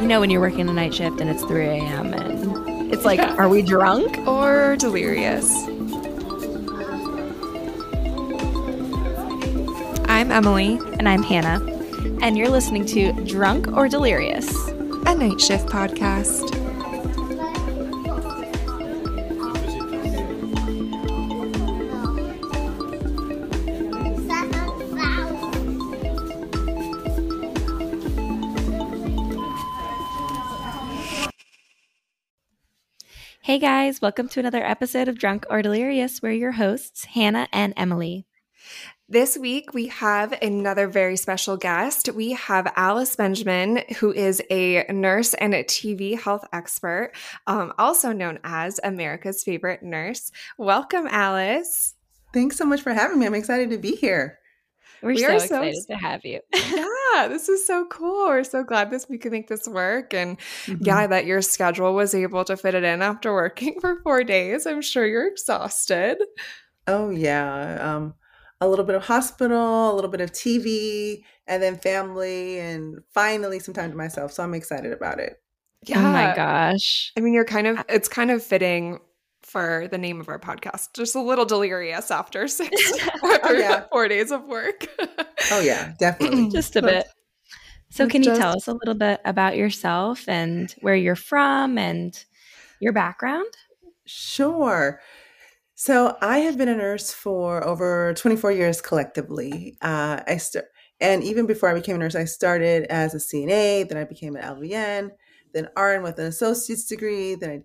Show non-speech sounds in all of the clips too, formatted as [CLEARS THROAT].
you know when you're working a night shift and it's 3 a.m. and it's like, yeah. are we drunk or delirious? I'm Emilie. And I'm Hannah. And you're listening to Drunk or Delirious, a night shift podcast. Hey guys, welcome to another episode of Drunk or Delirious. We're your hosts, Hannah and Emilie. This week, we have another very special guest. We have Alice Benjamin, who is a nurse and a TV health expert, um, also known as America's favorite nurse. Welcome, Alice. Thanks so much for having me. I'm excited to be here. We're we so excited so, to have you. [LAUGHS] yeah, this is so cool. We're so glad this we could make this work. And mm-hmm. yeah, that your schedule was able to fit it in after working [LAUGHS] for four days. I'm sure you're exhausted. Oh yeah. Um, a little bit of hospital, a little bit of TV, and then family, and finally some time to myself. So I'm excited about it. Yeah. Oh my gosh. I mean, you're kind of, it's kind of fitting for the name of our podcast. Just a little delirious after [LAUGHS] six, after [LAUGHS] oh, yeah. four days of work. oh yeah, [CLEARS THROAT] definitely. [CLEARS THROAT] Just a bit. So can Just, you tell us a little bit about yourself and where you're from and your background? Sure. So I have been a nurse for over 24 years collectively. Uh, I st- and even before I became a nurse, I started as a CNA, then I became an LVN, then RN with an associate's degree, then I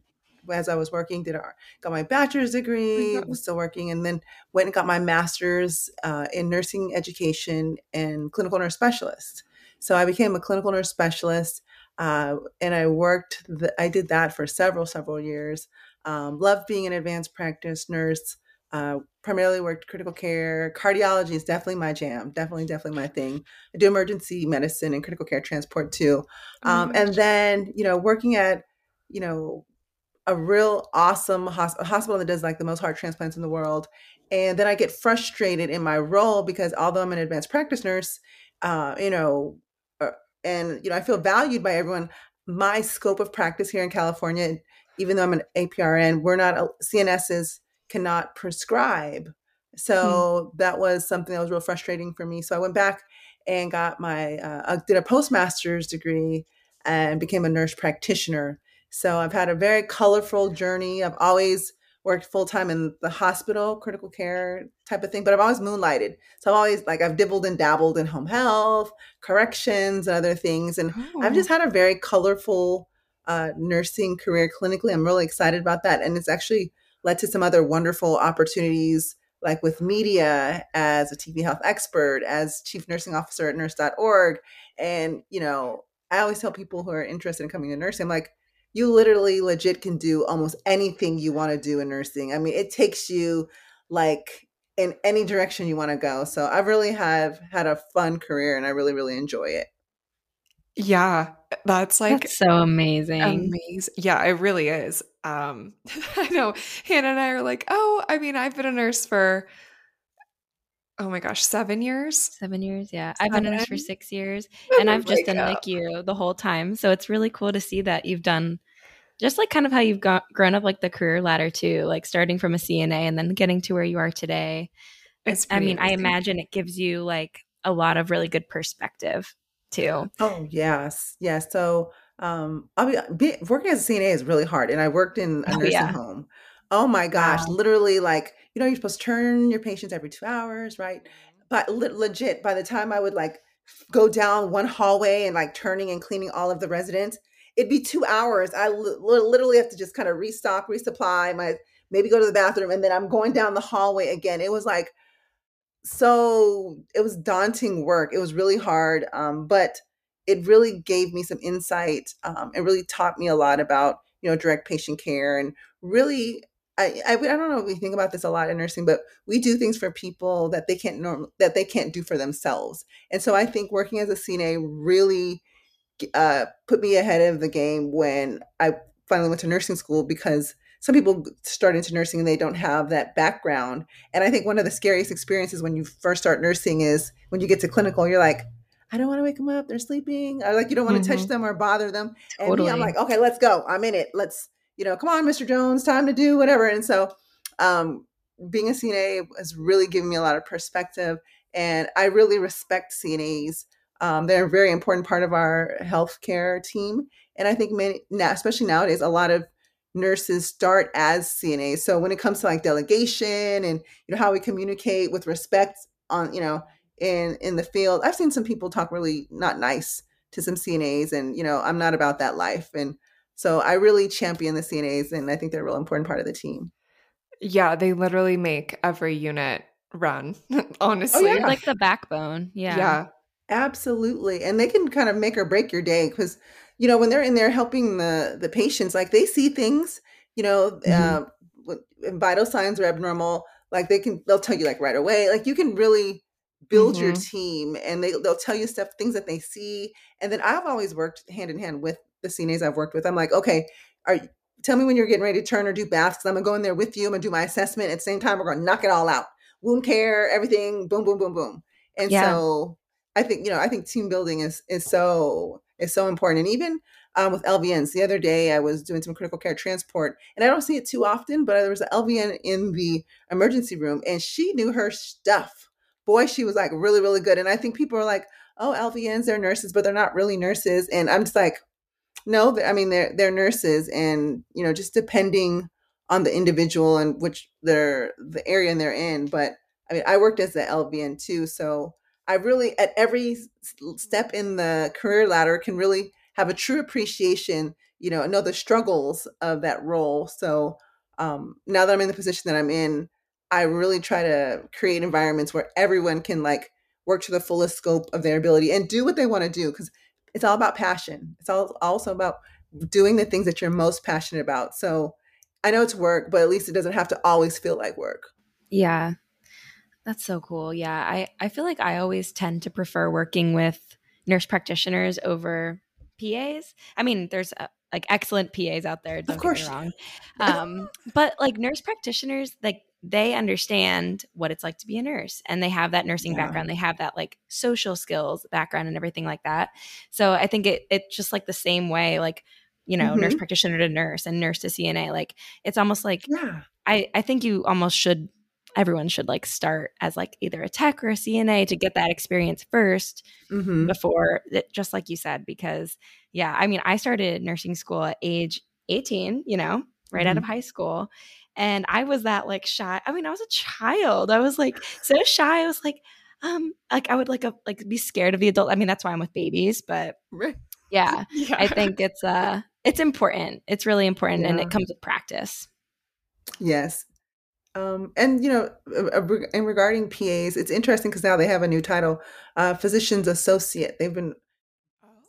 as I was working, did our, got my bachelor's degree, mm-hmm. was still working, and then went and got my master's uh, in nursing education and clinical nurse specialist. So I became a clinical nurse specialist, uh, and I worked. The, I did that for several several years. Um, loved being an advanced practice nurse. Uh, primarily worked critical care. Cardiology is definitely my jam. Definitely, definitely my thing. I do emergency medicine and critical care transport too. Um, and then, you know, working at, you know, a real awesome hosp- hospital that does like the most heart transplants in the world. And then I get frustrated in my role because although I'm an advanced practice nurse, uh, you know, uh, and you know, I feel valued by everyone. My scope of practice here in California, even though I'm an APRN, we're not CNSs cannot prescribe. So hmm. that was something that was real frustrating for me. So I went back and got my uh, did a postmaster's degree and became a nurse practitioner so I've had a very colorful journey. I've always worked full time in the hospital, critical care type of thing, but I've always moonlighted. So I've always like I've dibbled and dabbled in home health, corrections, and other things. And oh. I've just had a very colorful uh, nursing career clinically. I'm really excited about that. And it's actually led to some other wonderful opportunities like with media as a TV health expert, as chief nursing officer at nurse.org. And, you know, I always tell people who are interested in coming to nursing, I'm like, you literally legit can do almost anything you want to do in nursing. I mean, it takes you like in any direction you want to go. So I really have had a fun career and I really, really enjoy it. Yeah, that's like that's so amazing. Amazing. Yeah, it really is. Um [LAUGHS] I know Hannah and I are like, "Oh, I mean, I've been a nurse for oh my gosh, 7 years?" 7 years, yeah. i I've been in this for 6 years and I've just done you the whole time. So it's really cool to see that you've done just like kind of how you've got, grown up like the career ladder too, like starting from a CNA and then getting to where you are today. It's I mean, amazing. I imagine it gives you like a lot of really good perspective too. Oh yes, yes. So um, I'll be, be working as a CNA is really hard, and I worked in a [LAUGHS] oh, nursing yeah. home. Oh my gosh, wow. literally like you know you're supposed to turn your patients every two hours, right? But le- legit, by the time I would like go down one hallway and like turning and cleaning all of the residents, it'd be two hours. I literally have to just kind of restock, resupply my, maybe go to the bathroom, and then I'm going down the hallway again. It was like so. It was daunting work. It was really hard, um, but it really gave me some insight. Um, it really taught me a lot about you know direct patient care and really. I, I, I don't know if we think about this a lot in nursing, but we do things for people that they can't norm that they can't do for themselves. And so I think working as a CNA really uh, put me ahead of the game when I finally went to nursing school because some people start into nursing and they don't have that background. And I think one of the scariest experiences when you first start nursing is when you get to clinical, you're like, I don't want to wake them up. They're sleeping. Or like you don't want to mm-hmm. touch them or bother them. And totally. me, I'm like, okay, let's go. I'm in it. Let's, you know, come on, Mr. Jones, time to do whatever. And so um, being a CNA has really given me a lot of perspective. And I really respect CNAs. Um, they're a very important part of our healthcare team. And I think many now, especially nowadays, a lot of nurses start as CNAs. So when it comes to like delegation and you know how we communicate with respect on, you know, in in the field, I've seen some people talk really not nice to some CNAs and you know, I'm not about that life. And so I really champion the CNAs and I think they're a real important part of the team. Yeah, they literally make every unit run, honestly. [LAUGHS] Oh, yeah. Like the backbone. Yeah. Yeah. Absolutely. And they can kind of make or break your day because, you know, when they're in there helping the the patients, like they see things, you know, mm-hmm. uh, vital signs are abnormal, like they can they'll tell you like right away. Like you can really build mm-hmm. your team and they they'll tell you stuff things that they see. And then I've always worked hand in hand with the CNAs I've worked with. I'm like, okay, are tell me when you're getting ready to turn or do baths. I'm gonna go in there with you. I'm gonna do my assessment. At the same time, we're gonna knock it all out. Wound care, everything, boom, boom, boom, boom. And yeah. so I think, you know, I think team building is is so is so important. And even um, with LVNs, the other day I was doing some critical care transport, and I don't see it too often, but there was an LVN in the emergency room, and she knew her stuff. Boy, she was like really, really good. And I think people are like, "Oh, LVNs, they're nurses, but they're not really nurses." And I'm just like, no, I mean they're they're nurses, and you know, just depending on the individual and which they're the area they're in. But I mean, I worked as an LVN too, so I really at every step in the career ladder can really have a true appreciation, you know, know the struggles of that role. So um, now that I'm in the position that I'm in, I really try to create environments where everyone can like work to the fullest scope of their ability and do what they want to do because it's all about passion. It's all also about doing the things that you're most passionate about. So I know it's work, but at least it doesn't have to always feel like work. Yeah. That's so cool. Yeah. I, I feel like I always tend to prefer working with nurse practitioners over PAs. I mean, there's uh, like excellent PAs out there, don't of course. get me wrong. Um, but like nurse practitioners, like they understand what it's like to be a nurse and they have that nursing yeah. background they have that like social skills background and everything like that so i think it it's just like the same way like you know mm-hmm. nurse practitioner to nurse and nurse to cna like it's almost like yeah i i think you almost should everyone should like start as like either a tech or a cna to get that experience 1st mm-hmm. before it, just like you said because yeah i mean i started nursing school at age 18 you know right mm-hmm. out of high school and I was that like shy. I mean, I was a child. I was like so shy. I was like, um, like I would like a, like be scared of the adult. I mean, that's why I'm with babies, but yeah, [LAUGHS] yeah. I think it's uh it's important. It's really important, yeah. and it comes with practice. Yes, um, and you know, in regarding PAs, it's interesting because now they have a new title, uh, physician's associate. They've been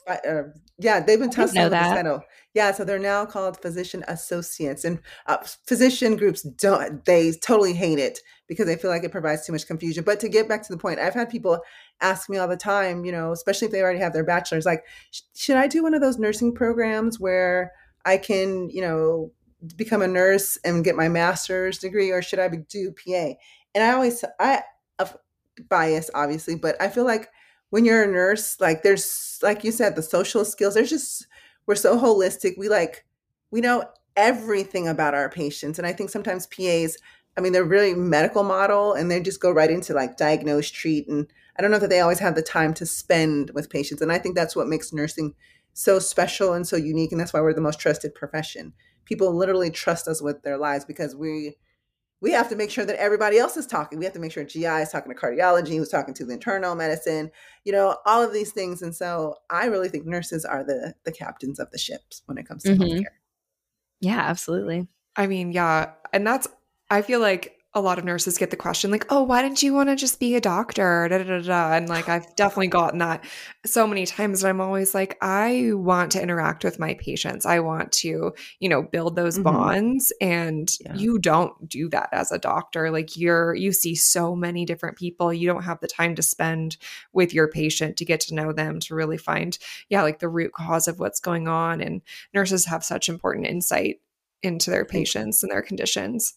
uh, yeah, they've been tussling with title. Yeah, so they're now called physician associates, and uh, physician groups don't. They totally hate it because they feel like it provides too much confusion. But to get back to the point, I've had people ask me all the time, you know, especially if they already have their bachelor's, like, should I do one of those nursing programs where I can, you know, become a nurse and get my master's degree, or should I do PA? And I always, I, bias obviously, but I feel like when you're a nurse, like there's like you said, the social skills, there's just we're so holistic. We like we know everything about our patients. And I think sometimes PAs, I mean, they're really medical model and they just go right into like diagnose, treat. And I don't know that they always have the time to spend with patients. And I think that's what makes nursing so special and so unique. And that's why we're the most trusted profession. People literally trust us with their lives because we we have to make sure that everybody else is talking. We have to make sure GI is talking to cardiology, who's talking to the internal medicine, you know, all of these things. And so I really think nurses are the the captains of the ships when it comes to mm-hmm. healthcare. Yeah, absolutely. I mean, yeah. And that's I feel like a lot of nurses get the question like, "Oh, why didn't you want to just be a doctor?" Da, da, da, da. And like I've definitely gotten that so many times. And I'm always like, I want to interact with my patients. I want to, you know, build those mm-hmm. bonds. And yeah. you don't do that as a doctor. Like you're you see so many different people. You don't have the time to spend with your patient to get to know them to really find, yeah, like the root cause of what's going on. And nurses have such important insight into their patients and their conditions.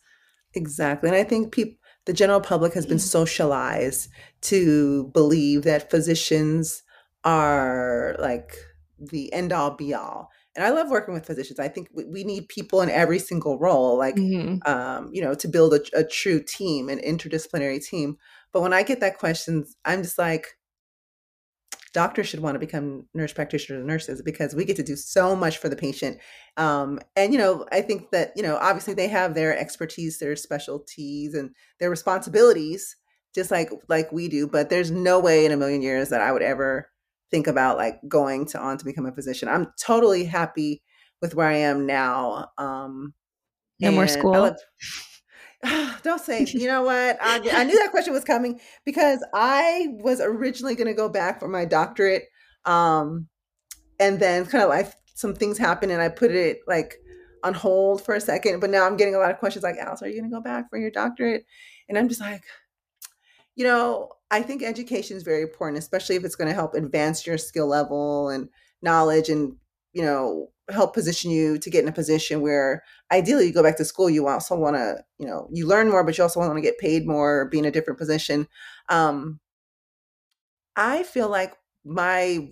Exactly. And I think people, the general public has been mm. socialized to believe that physicians are like the end all be all. And I love working with physicians. I think we, we need people in every single role, like, mm-hmm. um, you know, to build a, a true team, an interdisciplinary team. But when I get that question, I'm just like, doctors should want to become nurse practitioners and nurses because we get to do so much for the patient. Um, and, you know, I think that, you know, obviously they have their expertise, their specialties and their responsibilities, just like, like we do, but there's no way in a million years that I would ever think about like going to on to become a physician. I'm totally happy with where I am now. Um, no more school. [SIGHS] don't say you know what? I, I, knew that question was coming because i was originally going to go back for my doctorate um, and then kind of like some things happened and i put it like on hold for a second but now i'm getting a lot of questions like alice are you going to go back for your doctorate? And i'm just like you know i think education is very important especially if it's going to help advance your skill level and knowledge and you know help position you to get in a position where ideally you go back to school you also want to you know you learn more but you also want to get paid more be in a different position. Um i feel like my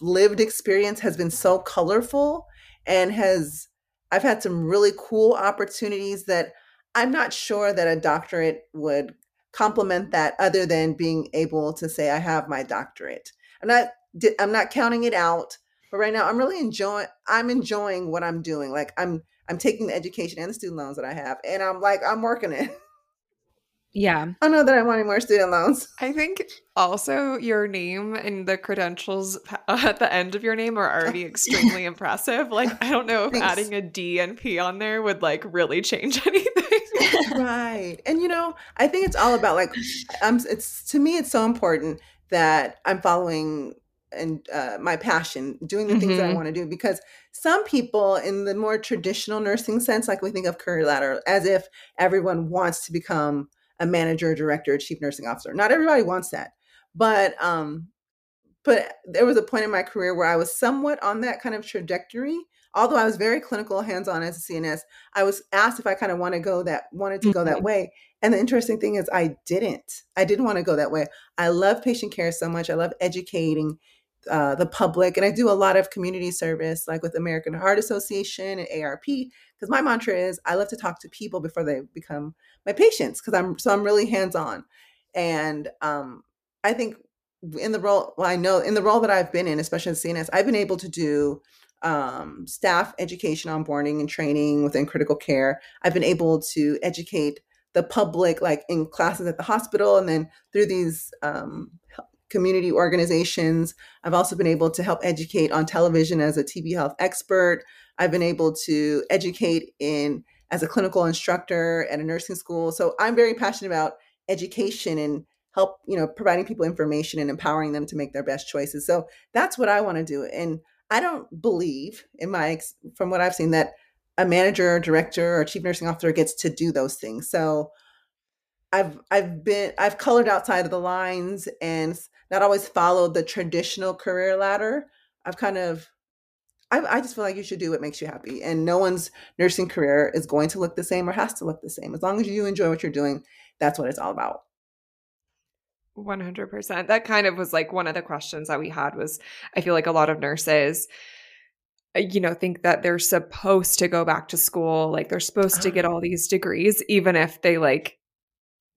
lived experience has been so colorful and has i've had some really cool opportunities that i'm not sure that a doctorate would complement that other than being able to say i have my doctorate. I'm not i'm not counting it out but right now I'm really enjoying I'm enjoying what I'm doing. Like I'm I'm taking the education and the student loans that I have and I'm like I'm working it. [LAUGHS] Yeah. I know that I'm wanting more student loans. I think also your name and the credentials [LAUGHS] at the end of your name are already [LAUGHS] extremely impressive. Like I don't know if Thanks. adding a DNP on there would like really change anything. right. And you know, I think it's all about like um it's to me it's so important that I'm following and uh, my passion, doing the mm-hmm. things that I mm-hmm. want to do. Because some people, in the more traditional nursing sense, like we think of career ladder, as if everyone wants to become a manager, director, chief nursing officer. Not everybody wants that, but um, but there was a point in my career where I was somewhat on that kind of trajectory. Although I was very clinical, hands-on as a CNS, I was asked if I kind of want to go that wanted to mm-hmm. go that mm-hmm. way. And the interesting thing is, I didn't. I didn't want to go that way. I love patient care so much. I love educating uh, the public. And I do a lot of community service, like with American Heart Association and AARP, because my mantra is I love to talk to people before they become my patients, because I'm so I'm really hands on. And um, I think in the role, well, I know in the role that I've been in, especially in CNS, I've been able to do um, staff education, onboarding, and training within critical care. I've been able to educate the public, like in classes at the hospital, and then through these um, community organizations. I've also been able to help educate on television as a TV health expert. I've been able to educate in as a clinical instructor at a nursing school. So I'm very passionate about education and help, you know, providing people information and empowering them to make their best choices. So that's what I want to do. And I don't believe in my from what I've seen that a manager or director or chief nursing officer gets to do those things. So I've I've been I've colored outside of the lines and not always followed the traditional career ladder. I've kind of I, I just feel like you should do what makes you happy, and no one's nursing career is going to look the same or has to look the same. As long as you enjoy what you're doing, that's what it's all about. 100%. That kind of was like one of the questions that we had was I feel like a lot of nurses uh, you know think that they're supposed to go back to school like they're supposed to get ah. all these degrees even if they like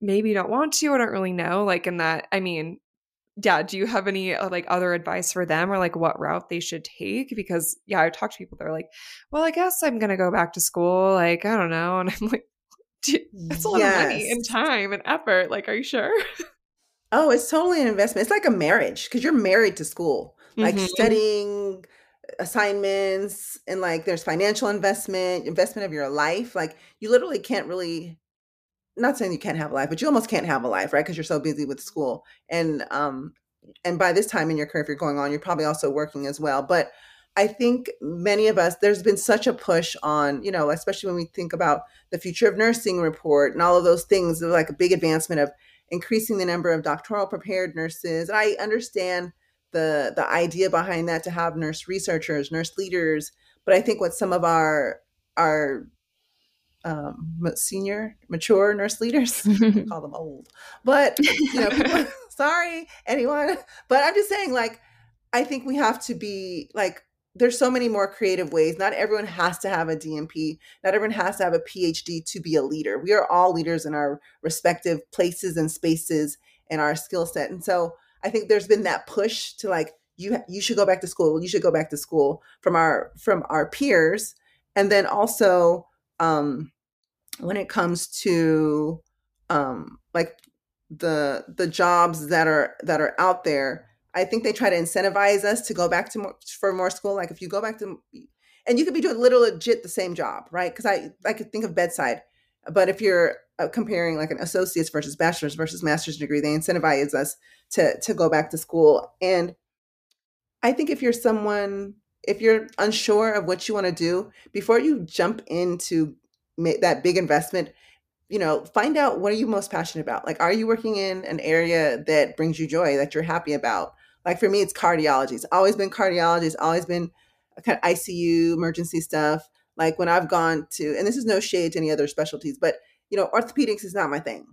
maybe don't want to or don't really know like in that i mean yeah do you have any uh, like other advice for them or like what route they should take because yeah i talk to people they're like well i guess i'm gonna go back to school like i don't know [LAUGHS] and i'm like that's a lot yes. of money and time and effort like are you sure oh it's totally an investment it's like a marriage because you're married to school like mm-hmm. studying assignments and like there's financial investment investment of your life like you literally can't really not saying you can't have a life, but you almost can't have a life, right? Because you're so busy with school. And um, and by this time in your career, if you're going on, you're probably also working as well. But I think many of us, there's been such a push on, you know, especially when we think about the future of nursing report and all of those things, like a big advancement of increasing the number of doctoral prepared nurses. And I understand the the idea behind that to have nurse researchers, nurse leaders. But I think what some of our our um, senior, mature nurse leaders. [LAUGHS] [LAUGHS] call them old, but you know, people, [LAUGHS] sorry, anyone. But I'm just saying, like, I think we have to be like there's so many more creative ways. Not everyone has to have a DNP. Not everyone has to have a PhD to be a leader. We are all leaders in our respective places and spaces and our skill set. And so I think there's been that push to like you you should go back to school. You should go back to school from our from our peers. And then also um when it comes to um like the the jobs that are that are out there i think they try to incentivize us to go back to more for more school. Like if you go back to and you could be doing literally legit the same job right? Because i i could think of bedside but if you're uh, comparing like an associate's versus bachelor's versus master's degree they incentivize us to to go back to school. And i think if you're someone if you're unsure of what you want to do before you jump into that big investment you know, find out what are you most passionate about? Like, are you working in an area that brings you joy, that you're happy about? Like for me, it's cardiology. It's always been cardiology. It's always been kind of ICU, emergency stuff. Like when I've gone to, and this is no shade to any other specialties, but you know, orthopedics is not my thing.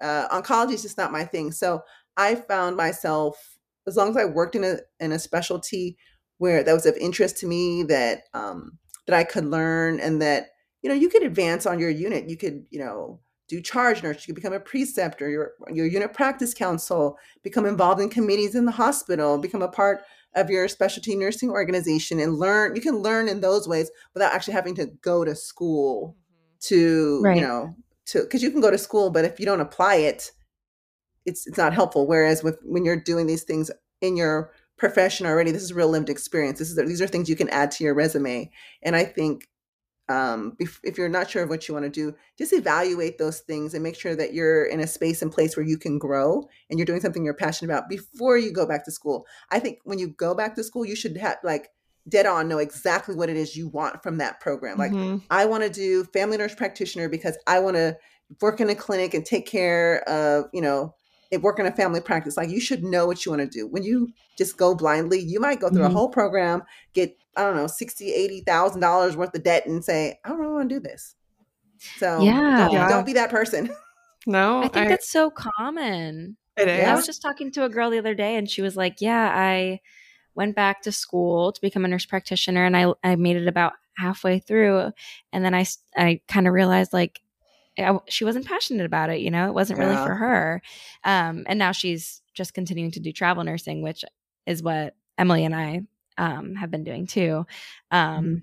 Uh, oncology is just not my thing. So I found myself, as long as I worked in a in a specialty where that was of interest to me, that um, that I could learn, and that you know, you could advance on your unit. You could, you know, do charge nurse. You could become a preceptor, your your unit practice council, become involved in committees in the hospital, become a part of your specialty nursing organization and learn you can learn in those ways without actually having to go to school mm-hmm. to right. you know to because you can go to school but if you don't apply it it's it's not helpful whereas with when you're doing these things in your profession already this is real lived experience this is these are things you can add to your resume and i think um, if, if, you're not sure of what you want to do, just evaluate those things and make sure that you're in a space and place where you can grow and you're doing something you're passionate about before you go back to school. I think when you go back to school, you should have like dead on know exactly what it is you want from that program. Like, mm-hmm. I want to do family nurse practitioner because I want to work in a clinic and take care of, you know, work in a family practice. Like you should know what you want to do. When you just go blindly, you might go through mm-hmm. a whole program, get, I don't know, sixty, eighty thousand dollars worth of debt and say, I don't really want to do this. So yeah. Don't, don't be that person. [LAUGHS] No. I think I, that's so common. It is. I was just talking to a girl the other day and she was like, Yeah, I went back to school to become a nurse practitioner and I I made it about halfway through and then I I kind of realized like I, she wasn't passionate about it. You know, it wasn't really for her. Um, and now she's just continuing to do travel nursing, which is what Emilie and I um, have been doing too. Um, mm-hmm.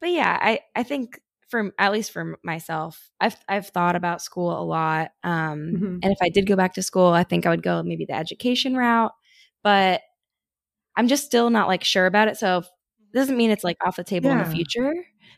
But yeah, I I think for at least for myself, I've I've thought about school a lot. Um, mm-hmm. And if I did go back to school, I think I would go maybe the education route. But I'm just still not like sure about it. So it doesn't mean it's like off the table yeah. in the future.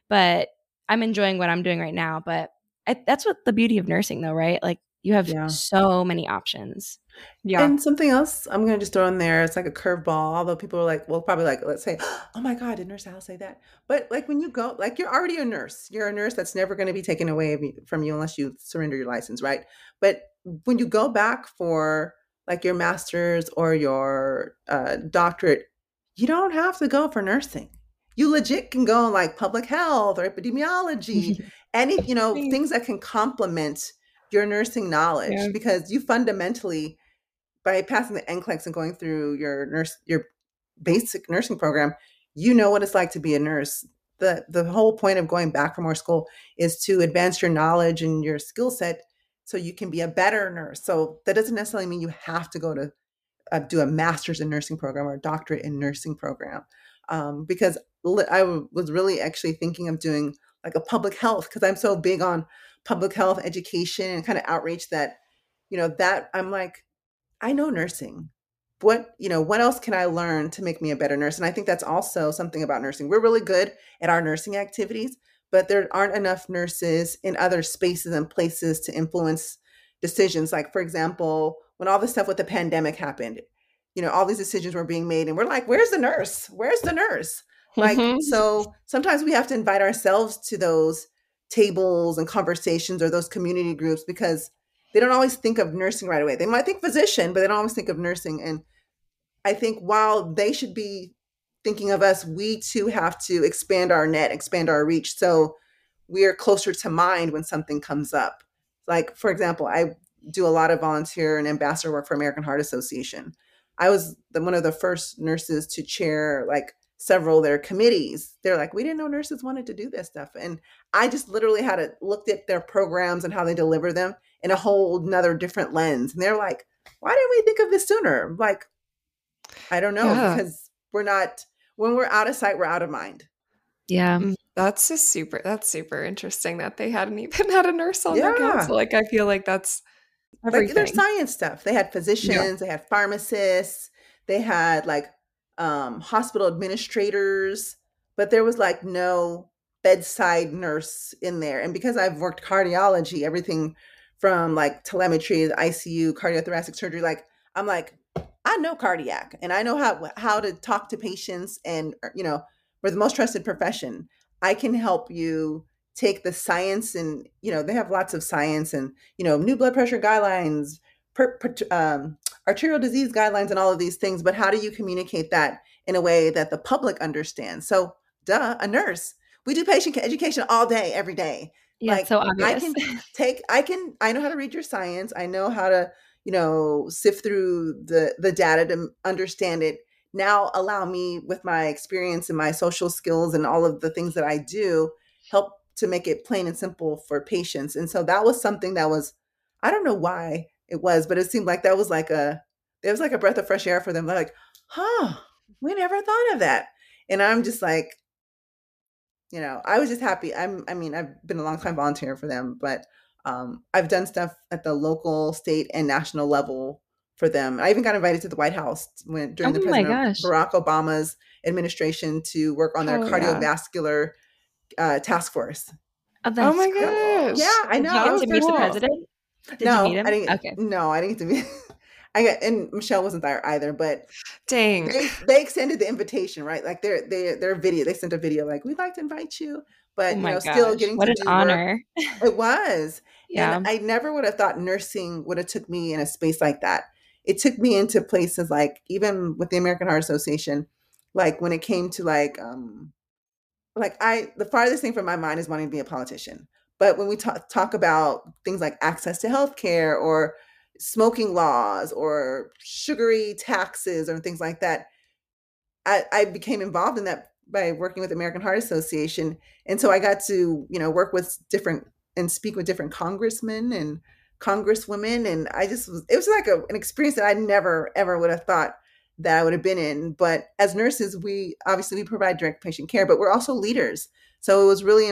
But I'm enjoying what I'm doing right now. But I, that's what the beauty of nursing though right? Like you have yeah. so many options. Yeah. And something else i'm gonna just throw in there it's like a curveball although people are like well probably like let's say [GASPS] oh my god did nurse al say that? But like when you go like you're already a nurse. You're a nurse that's never going to be taken away from you unless you surrender your license right? But when you go back for like your master's or your uh, doctorate you don't have to go for nursing. You legit can go like public health or epidemiology [LAUGHS] any you know things that can complement your nursing knowledge yeah. because you fundamentally by passing the NCLEX and going through your nurse your basic nursing program you know what it's like to be a nurse. The the whole point of going back for more school is to advance your knowledge and your skill set so you can be a better nurse. So that doesn't necessarily mean you have to go to uh, do a master's in nursing program or a doctorate in nursing program um, because I was really actually thinking of doing like a public health because I'm so big on public health education and kind of outreach that you know that I'm like I know nursing. What you know what else can I learn to make me a better nurse? And I think that's also something about nursing. We're really good at our nursing activities but there aren't enough nurses in other spaces and places to influence decisions. Like for example when all this stuff with the pandemic happened you know all these decisions were being made and we're like where's the nurse? Where's the nurse like, mm-hmm. so sometimes we have to invite ourselves to those tables and conversations or those community groups because they don't always think of nursing right away. They might think physician, but they don't always think of nursing. And I think while they should be thinking of us, we too have to expand our net, expand our reach. So we're closer to mind when something comes up. Like, for example, I do a lot of volunteer and ambassador work for American Heart Association. I was the, one of the first nurses to chair like several of their committees. They're like, we didn't know nurses wanted to do this stuff. And I just literally had to looked at their programs and how they deliver them in a whole another different lens. And they're like, why didn't we think of this sooner? Like, I don't know, yeah. because we're not when we're out of sight, we're out of mind. Yeah. Mm, that's just super that's super interesting that they hadn't [LAUGHS] even had a nurse on yeah. their council. Like I feel like that's everything. Like their science stuff. They had physicians, yeah. they had pharmacists, they had like um hospital administrators, but there was like no bedside nurse in there. And because I've worked cardiology, everything from like telemetry, ICU, cardiothoracic surgery, like I'm like, I know cardiac and I know how how to talk to patients and uh, you know, we're the most trusted profession. I can help you take the science and you know, they have lots of science and you know, new blood pressure guidelines, per, per, um, arterial disease guidelines and all of these things, but how do you communicate that in a way that the public understands? So, duh, a nurse. We do patient education all day every day. Yeah, like, so obvious. I can [LAUGHS] take I can I know how to read your science. I know how to you know sift through the the data to understand it now allow me with my experience and my social skills and all of the things that i do help to make it plain and simple for patients and so that was something that was i don't know why it was but it seemed like that was like a it was like a breath of fresh air for them They're like huh we never thought of that and i'm just like you know i was just happy i'm i mean i've been a long time volunteer for them but um, I've done stuff at the local, state, and national level for them. I even got invited to the White House when during oh the President Barack Obama's administration to work on their oh, cardiovascular yeah. uh, task force. Oh, oh my gosh! Yeah, I know. Did you get to meet cool. the president? Did no, I didn't. Okay. No, I didn't get to meet. [LAUGHS] I got and Michelle wasn't there either, but dang, they, they extended the invitation, right? Like their they their video, they sent a video like we'd like to invite you, but oh you know, gosh. still getting what to an honor. Work. [LAUGHS] It was, yeah. And I never would have thought nursing would have took me in a space like that. It took me into places like even with the American Heart Association, like when it came to like um like I the farthest thing from my mind is wanting to be a politician. But when we talk talk about things like access to healthcare or smoking laws or sugary taxes or things like that, I, I became involved in that by working with American Heart Association. And so I got to, you know, work with different and speak with different congressmen and congresswomen. And I just was, it was like a, an experience that I never, ever would have thought that I would have been in. But as nurses, we obviously we provide direct patient care, but we're also leaders. So it was really,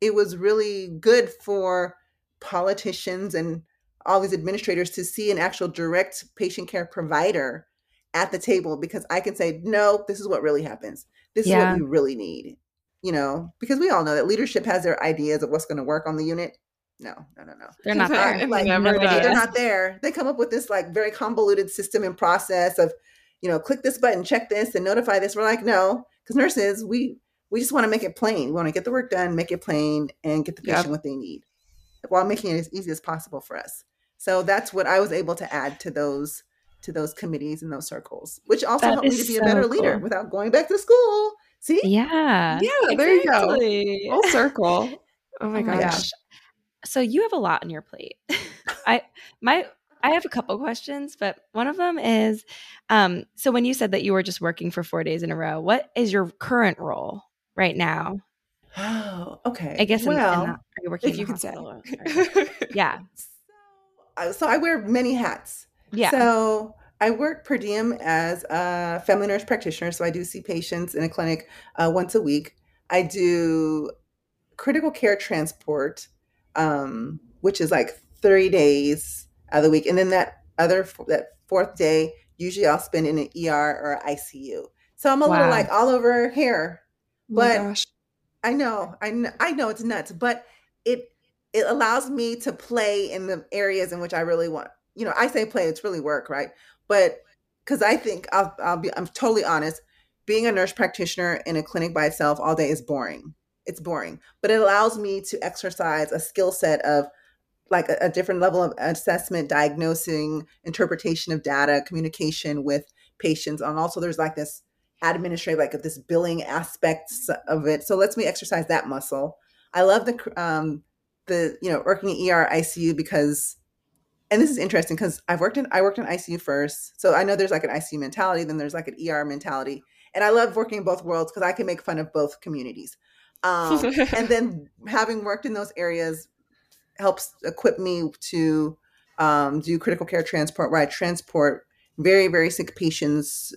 it was really good for politicians and all these administrators to see an actual direct patient care provider at the table because I can say, no, this is what really happens. This yeah. is what we really need you know, because we all know that leadership has their ideas of what's going to work on the unit. No, no, no, no. They're not there. like, no they're not there. They come up with this like very convoluted system and process of, you know, click this button, check this, and notify this. We're like, no, because nurses, we we just want to make it plain. We want to get the work done, make it plain, and get the patient yep. what they need, while making it as easy as possible for us. So that's what I was able to add to those to those committees and those circles, which also that helped me to be so a better cool. leader without going back to school See? Yeah. Yeah, there exactly. you go. Full circle. Oh my, oh gosh. gosh. So you have a lot on your plate. [LAUGHS] I my I have a couple questions, but one of them is um so when you said that you were just working for 4 days in a row, what is your current role right now? Oh, okay. I guess well, in, in that, are you working if you can say. [LAUGHS] yeah. So, so I wear many hats. Yeah. So I work per diem as a family nurse practitioner, so I do see patients in a clinic uh, once a week. I do critical care transport, um, which is like three days out of the week, and then that other that fourth day, usually I'll spend in an ER or ICU. So I'm a wow. little like all over here, oh but I know, I know, I know it's nuts, but it it allows me to play in the areas in which I really want. You know, I say play, it's really work, right? But because I think I'll, I'll be, I'm totally honest, being a nurse practitioner in a clinic by itself all day is boring. It's boring, but it allows me to exercise a skill set of like a, a different level of assessment, diagnosing, interpretation of data, communication with patients. And also, there's like this administrative, like of this billing aspects of it. So lets me exercise that muscle. I love the um, the you know working in ER ICU because and this is interesting because I've worked in I worked in ICU first, so I know there's like an ICU mentality, then there's like an ER mentality, and I love working in both worlds because I can make fun of both communities. Um, [LAUGHS] and then having worked in those areas helps equip me to um, do critical care transport, where I transport very very sick patients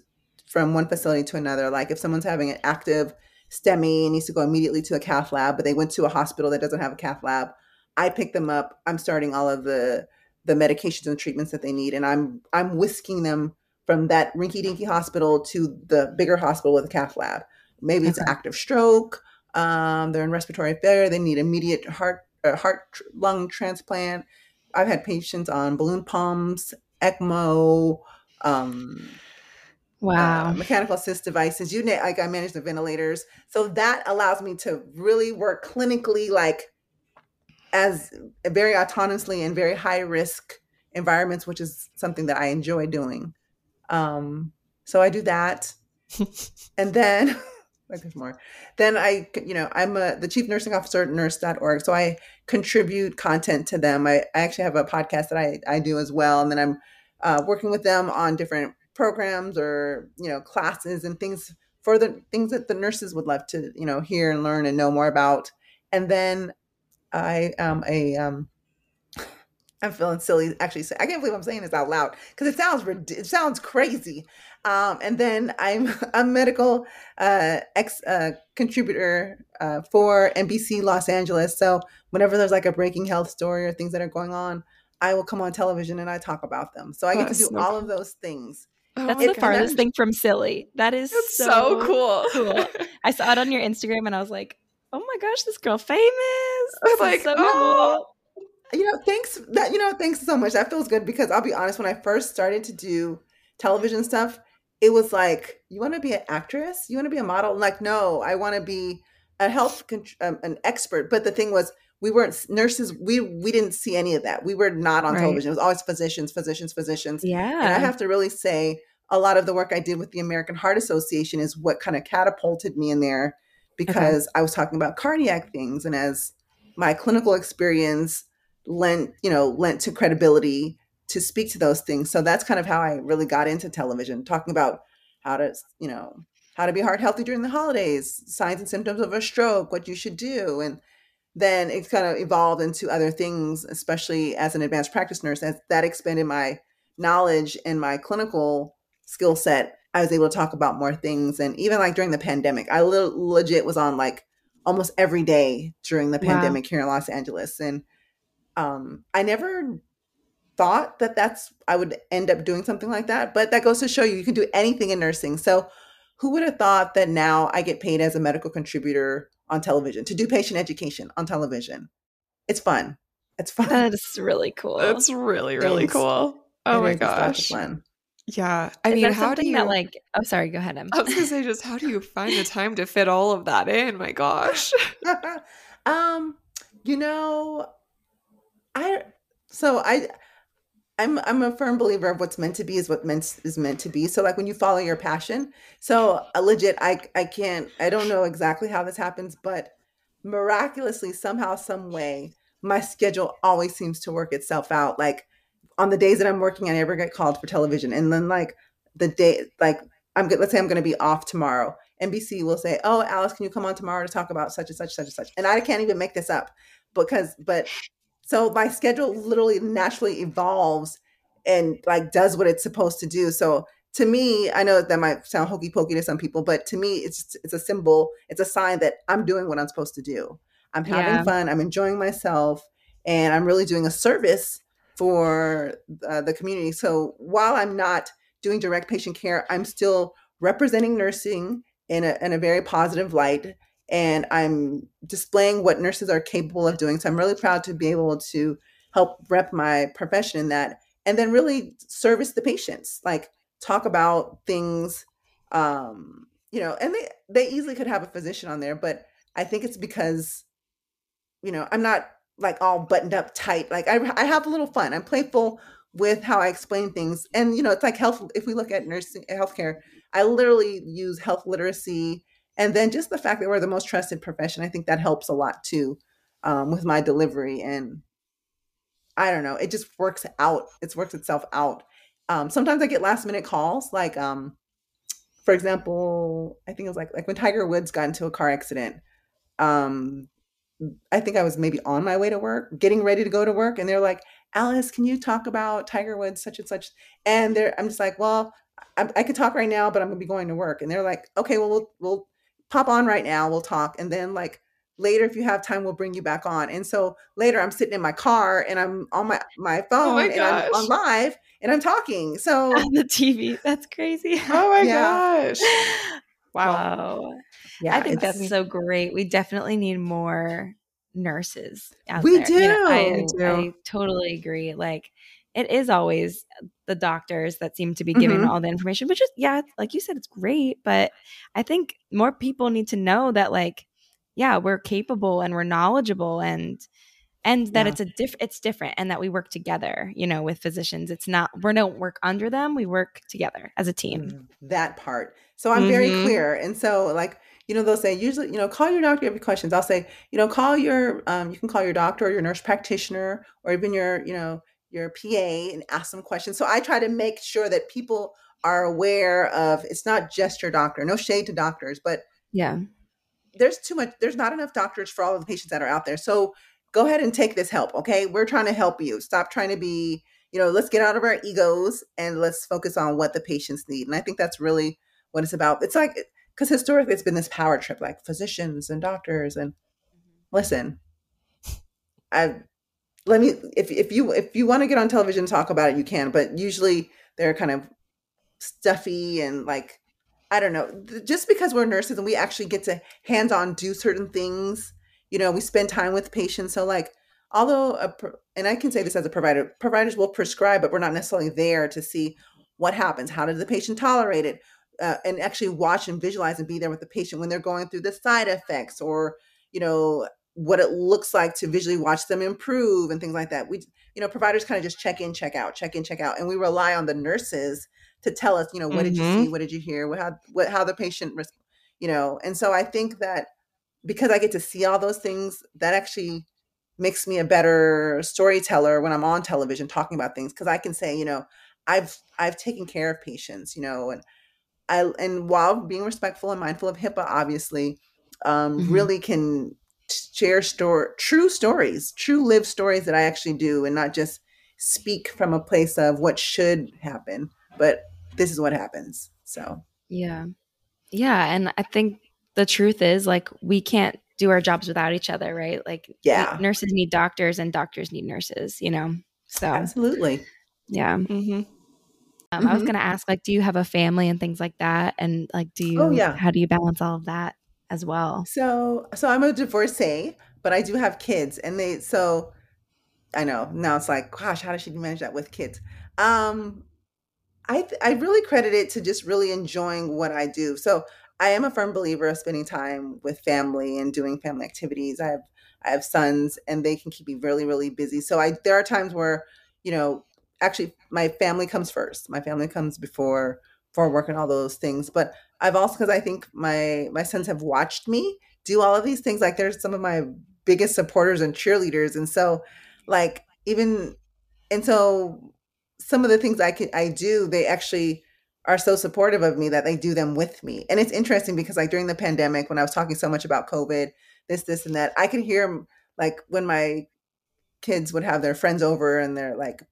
from one facility to another. Like if someone's having an active STEMI and needs to go immediately to a cath lab, but they went to a hospital that doesn't have a cath lab, I pick them up. I'm starting all of the the medications and treatments that they need, and I'm I'm whisking them from that rinky dinky hospital to the bigger hospital with a cath lab. Maybe it's active stroke. Um, they're in respiratory failure. They need immediate heart uh, heart lung transplant. I've had patients on balloon pumps, ECMO, um, wow, uh, mechanical assist devices. You know, like I manage the ventilators, so that allows me to really work clinically, like as very autonomously in very high risk environments, which is something that I enjoy doing. Um, so I do that, [LAUGHS] and then [LAUGHS] like there's more. Then I, you know, I'm a, the chief nursing officer at nurse.org, so I contribute content to them. I, I actually have a podcast that I I do as well, and then I'm uh, working with them on different programs or you know classes and things for the things that the nurses would love to you know hear and learn and know more about. And then I am a um I'm feeling silly actually I can't believe I'm saying this out loud because it sounds it sounds crazy. Um, and then I'm [LAUGHS] a medical uh, ex uh, contributor uh, for NBC Los Angeles. So whenever there's like a breaking health story or things that are going on, I will come on television and I talk about them. So I get to do all of those things. Oh That's the farthest thing from silly. That is so, so, cool. cool. I saw it on your Instagram and I was like, oh my gosh, this girl famous. I was like, so oh. Cool. You know, thanks that you know, thanks so much. That feels good because I'll be honest, when I first started to do television stuff, it was like, you want to be an actress? You want to be a model? like, no, I want to be a health um, an expert. But the thing was, we weren't nurses. We we didn't see any of that. We were not on right. television. It was always physicians, physicians, physicians. Yeah. And I have to really say, a lot of the work I did with the American Heart Association is what kind of catapulted me in there because okay. I was talking about cardiac things, and as my clinical experience lent, you know, lent to credibility to speak to those things. So that's kind of how I really got into television, talking about how to, you know, how to be heart healthy during the holidays, signs and symptoms of a stroke, what you should do, and then it's kind of evolved into other things, especially as an advanced practice nurse. As that expanded my knowledge and my clinical skill set, I was able to talk about more things. And even like during the pandemic, I le- legit was on like almost every day during the wow. pandemic here in Los Angeles. And um, I never thought that that's I would end up doing something like that, but that goes to show you you can do anything in nursing. So who would have thought that now I get paid as a medical contributor on television to do patient education on television? It's fun. It's fun. That's really cool. That's really really Thanks. cool. Oh it my gosh. Fun. Yeah. I is mean, how do you that like oh sorry, go ahead. Em. I was gonna say just how do you find the time to fit all of that in? My gosh. [LAUGHS] um, you know, I so I I'm I'm a firm believer of what's meant to be is what meant is meant to be. So like when you follow your passion. So uh, legit I I can't I don't know exactly how this happens, but miraculously somehow some way my schedule always seems to work itself out. Like on the days that I'm working, I never get called for television. And then like the day, like I'm good. Let's say I'm going to be off tomorrow. NBC will say, "Oh, Alice, can you come on tomorrow to talk about such and such, such and such?" And I can't even make this up because, but so my schedule literally naturally evolves and like does what it's supposed to do. So to me, I know that might sound hokey pokey to some people, but to me, it's it's a symbol. It's a sign that I'm doing what I'm supposed to do. I'm having yeah. fun. I'm enjoying myself, and I'm really doing a service for uh, the community. So while I'm not doing direct patient care, I'm still representing nursing in a, in a very positive light. And I'm displaying what nurses are capable of doing. So I'm really proud to be able to help rep my profession in that and then really service the patients, like talk about things, um, you know, and they, they easily could have a physician on there, but I think it's because, you know, I'm not like all buttoned up tight. Like I, I have a little fun. I'm playful with how I explain things. And, you know, it's like health. If we look at nursing, healthcare, I literally use health literacy. And then just the fact that we're the most trusted profession, I think that helps a lot too um, with my delivery. And I don't know, it just works out. It works itself out. Um, sometimes I get last minute calls, like um, for example, I think it was like like when Tiger Woods got into a car accident. Um, I think I was maybe on my way to work, getting ready to go to work, and they're like, "Alice, can you talk about Tiger Woods, such and such?" And they're, I'm just like, "Well, I, I could talk right now, but I'm gonna be going to work." And they're like, "Okay, well, we'll we'll pop on right now. We'll talk, and then like later if you have time we'll bring you back on and so later i'm sitting in my car and i'm on my my phone oh my and i'm on live and i'm talking [LAUGHS] so on the tv that's crazy oh my yeah. gosh wow. wow yeah i think that's so great we definitely need more nurses we there. do. You know, I, we do i totally agree like it is always the doctors that seem to be giving mm-hmm. all the information which is yeah like you said it's great but i think more people need to know that like yeah we're capable and we're knowledgeable and and that yeah. it's a diff it's different and that we work together you know with physicians it's not we don't work under them we work together as a team mm, that part so i'm mm-hmm. very clear and so like you know they'll say usually you know call your doctor if you have questions i'll say you know call your um, you can call your doctor or your nurse practitioner or even your you know your pa and ask them questions. So i try to make sure that people are aware of it's not just your doctor no shade to doctors but yeah. there's too much there's not enough doctors for all of the patients that are out there. So go ahead and take this help okay? We're trying to help you. Stop trying to be you know let's get out of our egos and let's focus on what the patients need. And i think that's really what it's about. It's like because historically it's been this power trip like physicians and doctors and mm-hmm. listen i let me if, if you if you want to get on television and talk about it you can but usually they're kind of stuffy and like I don't know, just because we're nurses and we actually get to hands on do certain things, you know, we spend time with patients. So, like, although, a, and I can say this as a provider, providers will prescribe, but we're not necessarily there to see what happens. How did the patient tolerate it? Uh, and actually watch and visualize and be there with the patient when they're going through the side effects or, you know, what it looks like to visually watch them improve and things like that. We, you know, providers kind of just check in, check out, check in, check out. And we rely on the nurses to tell us, you know, what mm-hmm. did you see? Mm-hmm. What did you hear? What how what how the patient, you know, and so I think that because I get to see all those things, that actually makes me a better storyteller when I'm on television talking about things because I can say, you know, I've I've taken care of patients, you know, and I and while being respectful and mindful of HIPAA, obviously, um, mm-hmm. really can share store true stories, true live stories that I actually do, and not just speak from a place of what should happen, but this is what happens. So, yeah. Yeah. And I think the truth is like we can't do our jobs without each other, right? Like, yeah, nurses need doctors and doctors need nurses, you know? So, absolutely. Yeah. Mm-hmm. Um, mm-hmm. I was mm-hmm. going to ask, like, do you have a family and things like that? And like, do you, oh, yeah. how do you balance all of that as well? So, so I'm a divorcee, but I do have kids and they, so I know now it's like, gosh, how does she manage that with kids? Um, I I really credit it to just really enjoying what I do. So I am a firm believer of spending time with family and doing family activities. I have I have sons and they can keep me really really busy. So I there are times where, you know, actually my family comes first. My family comes before for work and all those things. But I've also because I think my my sons have watched me do all of these things. Like they're some of my biggest supporters and cheerleaders. And so like even and so some of the things I can I do, they actually are so supportive of me that they do them with me. And it's interesting because like during the pandemic, when I was talking so much about COVID, this, this, and that, I could hear like when my kids would have their friends over and they're like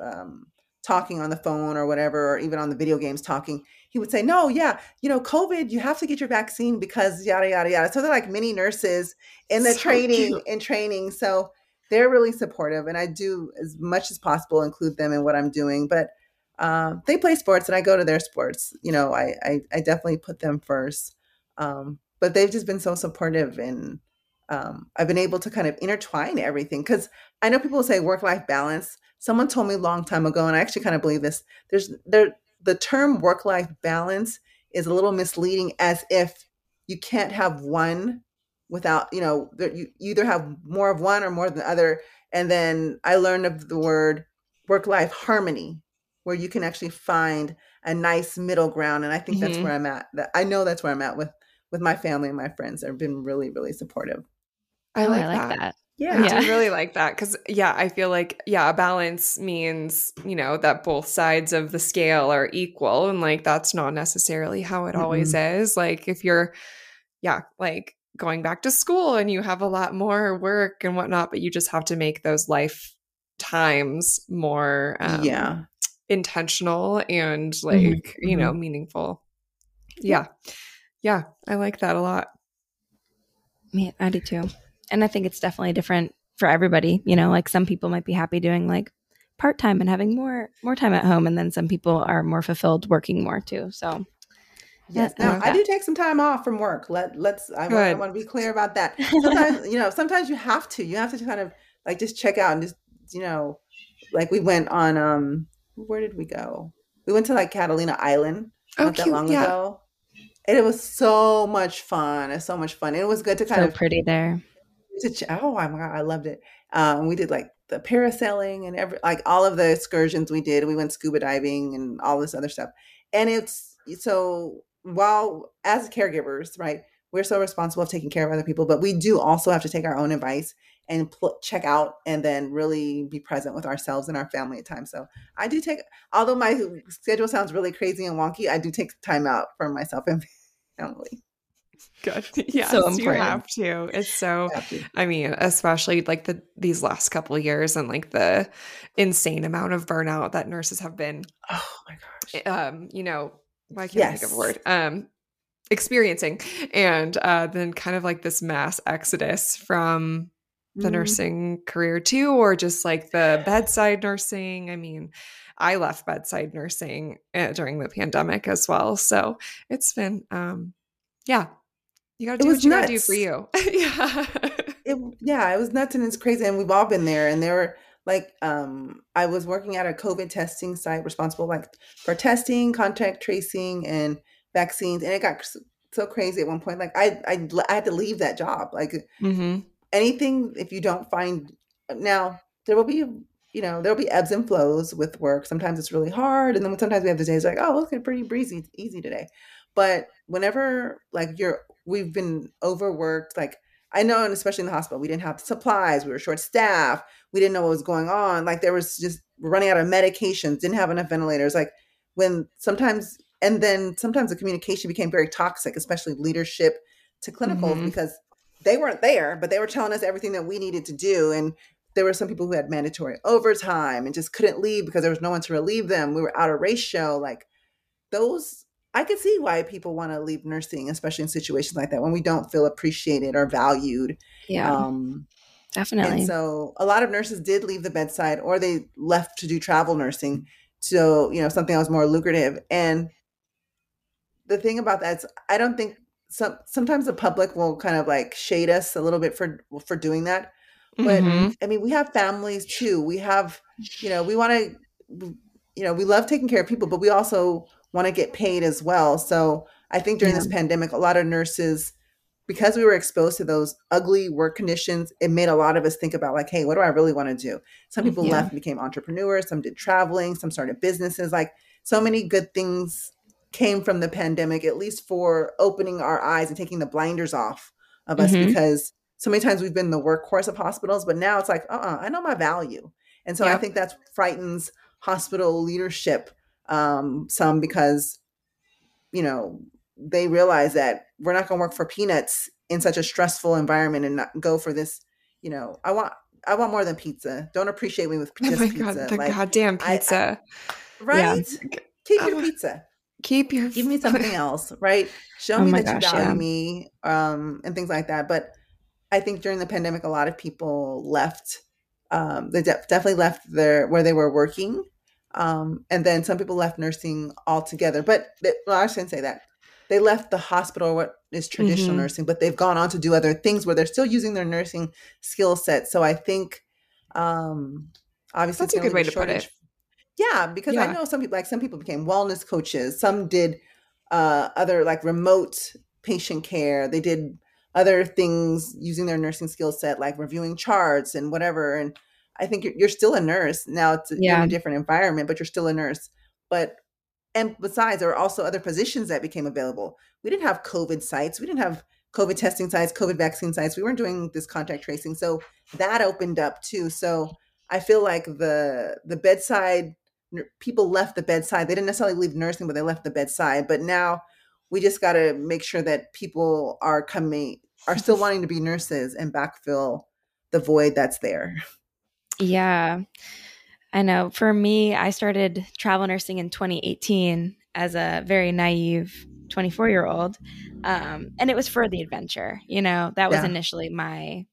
um, talking on the phone or whatever, or even on the video games talking, he would say, No, yeah, you know, COVID, you have to get your vaccine because yada, yada, yada. So they're like mini nurses in the so training and training. So they're really supportive and i do as much as possible include them in what i'm doing but uh, they play sports and i go to their sports you know i i, I definitely put them first um, but they've just been so supportive and um, i've been able to kind of intertwine everything because i know people say work-life balance someone told me a long time ago and i actually kind of believe this there's there the term work-life balance is a little misleading as if you can't have one without you know you either have more of one or more than the other and then i learned of the word work life harmony where you can actually find a nice middle ground and i think mm-hmm. that's where i'm at i know that's where i'm at with with my family and my friends they've been really really supportive i like, oh, I like that. that. Yeah. I do really like that because, yeah, I feel like, yeah, a balance means, you know, that both sides of the scale are equal. And like, that's not necessarily how it mm-hmm. always is. Like, if you're, yeah, like going back to school and you have a lot more work and whatnot, but you just have to make those life times more, um, yeah, intentional and mm-hmm. like, mm-hmm. you know, meaningful. Yeah. Yeah. I like that a lot. Me, I do too and I think it's definitely different for everybody. You know, like some people might be happy doing like part time and having more more time at home, and then some people are more fulfilled working more too. So. Yes. Now I, I do take some time off from work. Let let's I want, I want to be clear about that. Sometimes you know, sometimes you have to. You have to kind of like just check out and just you know, like we went on um where did we go? We went to like Catalina Island oh, not that long yeah. ago. And it was so much fun. It's so much fun. It was good to kind of so of pretty there to oh my god, I loved it. Um, we did like the parasailing and every like all of the excursions we did. We went scuba diving and all this other stuff. And it's so while as caregivers, right, we're so responsible of taking care of other people, but we do also have to take our own advice and pl- check out and then really be present with ourselves and our family at times. So I do take, although my schedule sounds really crazy and wonky, I do take time out for myself and [LAUGHS] family. Good. [LAUGHS] Yes, so you have to. It's so. I mean, especially like the these last couple years and like the insane amount of burnout that nurses have been. Oh my gosh. Eh, um, you know, why can't yes. I think of a word? Um, experiencing, and uh, then kind of like this mass exodus from the mm. nursing career too, or just like the bedside nursing. I mean, I left bedside nursing uh, during the pandemic as well, so it's been um yeah you gotta do what you nuts. gotta do for you. yeah. [LAUGHS] It, yeah, it was nuts and it's crazy. And we've all been there. And there were like um I was working at a COVID testing site responsible like for testing, contact tracing, and vaccines. And it got so crazy at one point. Like I I, I had to leave that job. Like mm-hmm. anything if you don't find now there will be you know there'll be ebbs and flows with work. Sometimes it's really hard, and then sometimes we have the days like oh it's pretty breezy, easy today. But whenever like you're we've been overworked. Like I know, and especially in the hospital, we didn't have supplies. We were short staffed. We didn't know what was going on. Like there was just running out of medications. Didn't have enough ventilators. Like when sometimes, and then sometimes the communication became very toxic, especially leadership to clinicals mm-hmm. because they weren't there, but they were telling us everything that we needed to do. And there were some people who had mandatory overtime and just couldn't leave because there was no one to relieve them. We were out of ratio. Like those I could see why people want to leave nursing, especially in situations like that when we don't feel appreciated or valued. Yeah. Um, Definitely. And so a lot of nurses did leave the bedside or they left to do travel nursing. So, you know, something that was more lucrative. And the thing about that is I don't think some sometimes the public will kind of like shade us a little bit for for doing that. But mm-hmm. I mean, we have families too. We have, you know, we want to you know, we love taking care of people, but we also want to get paid as well. So I think during yeah. this pandemic, a lot of nurses, because we were exposed to those ugly work conditions, it made a lot of us think about like, hey, what do I really want to do? Some people yeah. left and became entrepreneurs, some did traveling, some started businesses. Like so many good things came from the pandemic, at least for opening our eyes and taking the blinders off of us mm-hmm. because so many times we've been the workhorse of hospitals, but now it's like, uh-uh, I know my value. And so I think that frightens hospital leadership um, some because you know they realize that we're not going to work for peanuts in such a stressful environment and not go for this you know i want i want more than pizza don't appreciate me with just oh my pizza. god the like, goddamn pizza I, I, right yeah. keep your oh pizza keep your give me [LAUGHS] something else right show oh me that gosh, you value yeah. me um and things like that but i think during the pandemic a lot of people left um they de- definitely left their where they were working um, and then some people left nursing altogether. But they, well, I shouldn't say that. They left the hospital, what is traditional mm-hmm. nursing, but they've gone on to do other things where they're still using their nursing skill set. So I think, um, obviously, that's a good way to put it. Yeah, because yeah. I know some people, like some people became wellness coaches. Some did uh, other like remote patient care. They did other things using their nursing skill set, like reviewing charts and whatever. And I think you're, you're still a nurse. Now it's yeah. in a different environment, but you're still a nurse. But and besides, there are also other positions that became available. We didn't have COVID sites. We didn't have COVID testing sites, COVID vaccine sites. We weren't doing this contact tracing. So that opened up too. So I feel like the the bedside people left the bedside. They didn't necessarily leave nursing, but they left the bedside. But now we just got to make sure that people are coming are still wanting to be nurses and backfill the void that's there. Yeah. I know. For me, I started travel nursing in 2018 as a very naive 24 year old. Um, and it was for the adventure. You know, that was yeah. initially my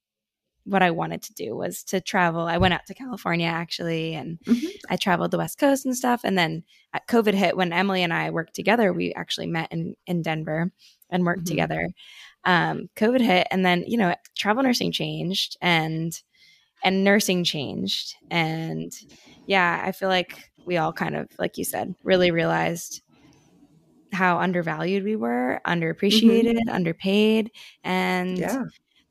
what I wanted to do was to travel. I went out to California actually, and mm-hmm. I traveled the West Coast and stuff. And then COVID hit when Emilie and I worked together. We actually met in in Denver and worked mm-hmm. together. Um, COVID hit, and then you know travel nursing changed, and and nursing changed, and yeah, I feel like we all kind of, like you said, really realized how undervalued we were, underappreciated, mm-hmm. underpaid, and yeah